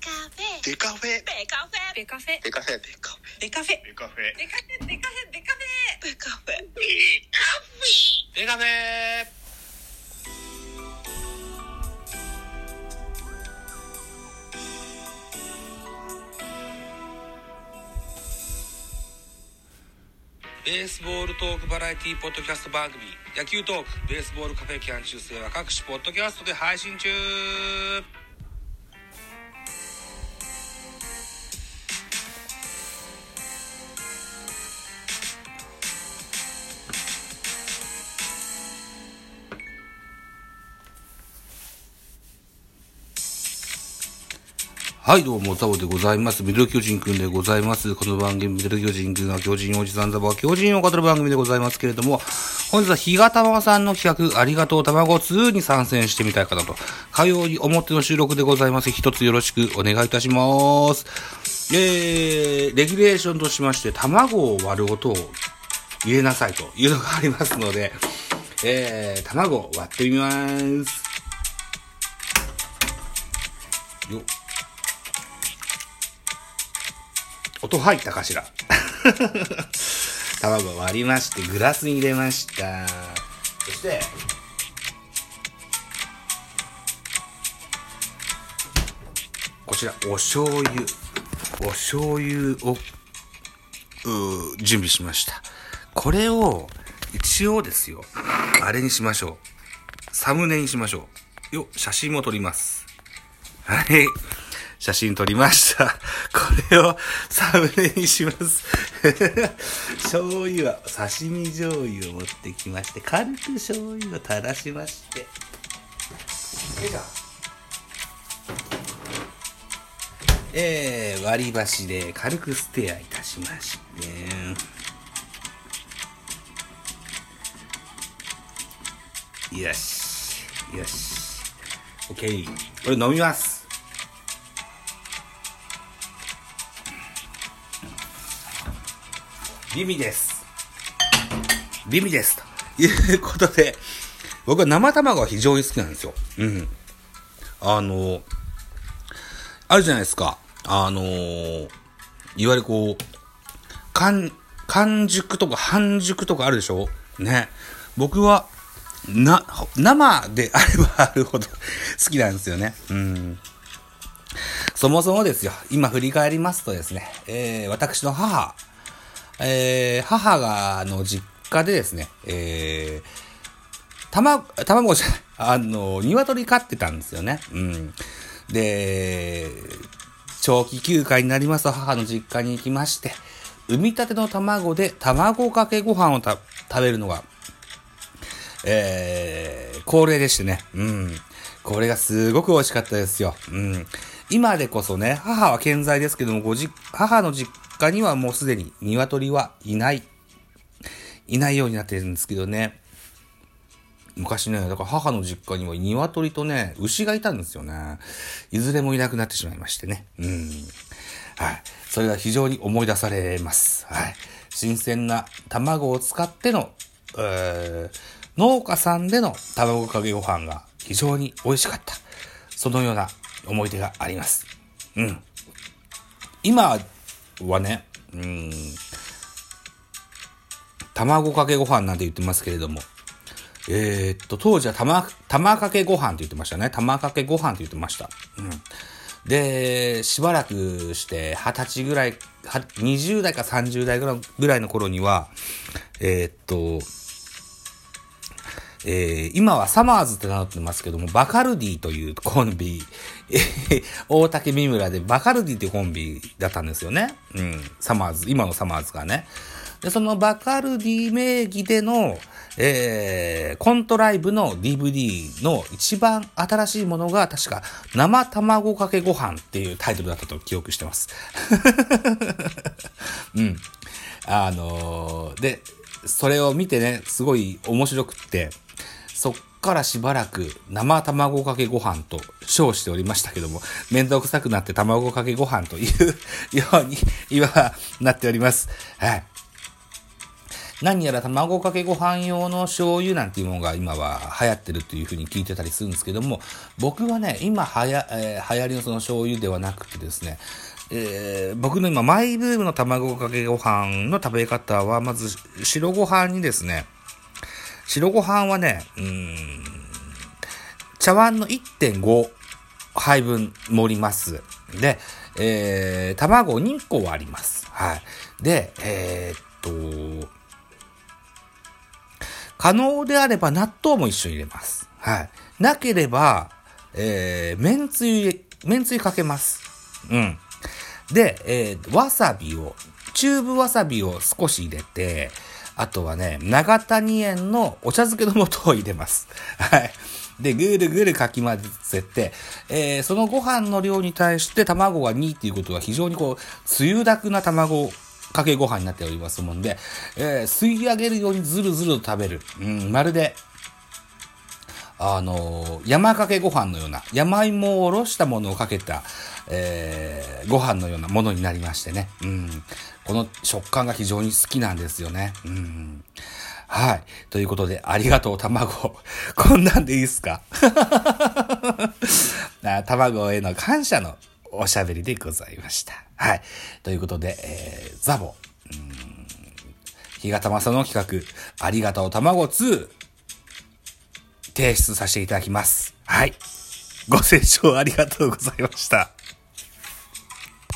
カフェ。デカフェ。ベカフェ。ベカフェ。デカフェ。デカフェ。ベカフェ。デカフェベカフェベカフェ。ベカフェベカフェ。デカフェ。ベースボールトークバラエティポッドキャスト番組野球トークベースボールカフェキャン中世は各種ポッドキャストで配信中はい、どうも、ザボでございます。ミドル巨人くんでございます。この番組、ミドル巨人くんが巨人おじさんザボは巨人を語る番組でございますけれども、本日は日がたまさんの企画、ありがとう卵2に参戦してみたいかなと。火曜日表の収録でございます。一つよろしくお願いいたします。えー、レギュレーションとしまして、卵を割る音を入れなさいというのがありますので、えー、卵を割ってみます。音入ったかしら？卵割りまして、グラスに入れました。そして、こちら、お醤油。お醤油を、う準備しました。これを、一応ですよ、あれにしましょう。サムネにしましょう。よ、写真も撮ります。はい。写真撮りました。これをサムネにします。醤油は刺身醤油を持ってきまして、軽く醤油を垂らしまして。よいしょえー、割り箸で軽くステアいたしまして。よし。よし。OK。これ飲みます。ビミです。ビミです。ということで、僕は生卵が非常に好きなんですよ。うん。あの、あるじゃないですか。あの、いわゆるこう、完、完熟とか半熟とかあるでしょ？ね。僕は、な、生であればあるほど 好きなんですよね。うん。そもそもですよ、今振り返りますとですね、えー、私の母、えー、母が、の実家でですね、えー、卵、卵じゃない、あの、鶏飼ってたんですよね。うん。で、長期休暇になりますと母の実家に行きまして、産みたての卵で卵かけご飯を食べるのが、えー、恒例でしてね。うん。これがすごく美味しかったですよ。うん。今でこそね、母は健在ですけども、ごじ、母の実家にはもうすでに鶏はいない、いないようになってるんですけどね。昔ね、だから母の実家には鶏とね、牛がいたんですよね。いずれもいなくなってしまいましてね。うん。はい。それが非常に思い出されます。はい。新鮮な卵を使っての、えー、農家さんでの卵かけご飯が非常に美味しかった。そのような思い出があります。うん。今はね、うん、卵かけご飯なんて言ってますけれども、えー、っと、当時は玉、玉かけご飯って言ってましたね。玉かけご飯って言ってました。うん。で、しばらくして、二十歳ぐらい、20代か30代ぐらいぐらいの頃には、えー、っと、えー、今はサマーズって名乗ってますけども、バカルディというコンビ、え、大竹三村でバカルディっていうコンビだったんですよね。うん。サマーズ、今のサマーズがね。で、そのバカルディ名義での、えー、コントライブの DVD の一番新しいものが確か生卵かけご飯っていうタイトルだったと記憶してます。うん。あのー、で、それを見てね、すごい面白くって、そっからしばらく生卵かけご飯と称しておりましたけども、めんどくさくなって卵かけご飯というように今なっております。はい。何やら卵かけご飯用の醤油なんていうものが今は流行ってるというふうに聞いてたりするんですけども、僕はね、今はや、えー、流行りのその醤油ではなくてですね、えー、僕の今マイブームの卵かけご飯の食べ方は、まず白ご飯にですね、白ご飯はね、うん、茶碗の1.5杯分盛ります。で、えー、卵2個割ります。はい。で、えー、っと、可能であれば納豆も一緒に入れます。はい。なければ、えー、めんつゆ、めんつゆかけます。うん。で、えー、わさびを、チューブわさびを少し入れて、あとはね、長谷園のお茶漬けの素を入れます。はい。で、ぐるぐるかき混ぜて、えー、そのご飯の量に対して卵が2っていうことは非常にこう、つゆだくな卵かけご飯になっておりますもんで、えー、吸い上げるようにずるずると食べる。うん、まるで、あの、山かけご飯のような、山芋をおろしたものをかけた、えー、ご飯のようなものになりましてね。うん。この食感が非常に好きなんですよね。うん。はい。ということで、ありがとう、卵。こんなんでいいっすか？卵への感謝のおしゃべりでございました。はい。ということで、えー、ザボ、うん、日がたまさの企画、ありがとう卵2、提出させていただきます。はい。ご清聴ありがとうございました。